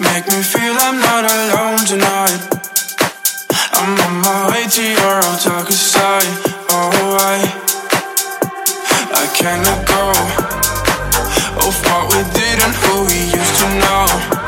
Make me feel I'm not alone tonight. I'm on my way to your old talk side. Oh, I, I cannot go. Of what we did and who we used to know.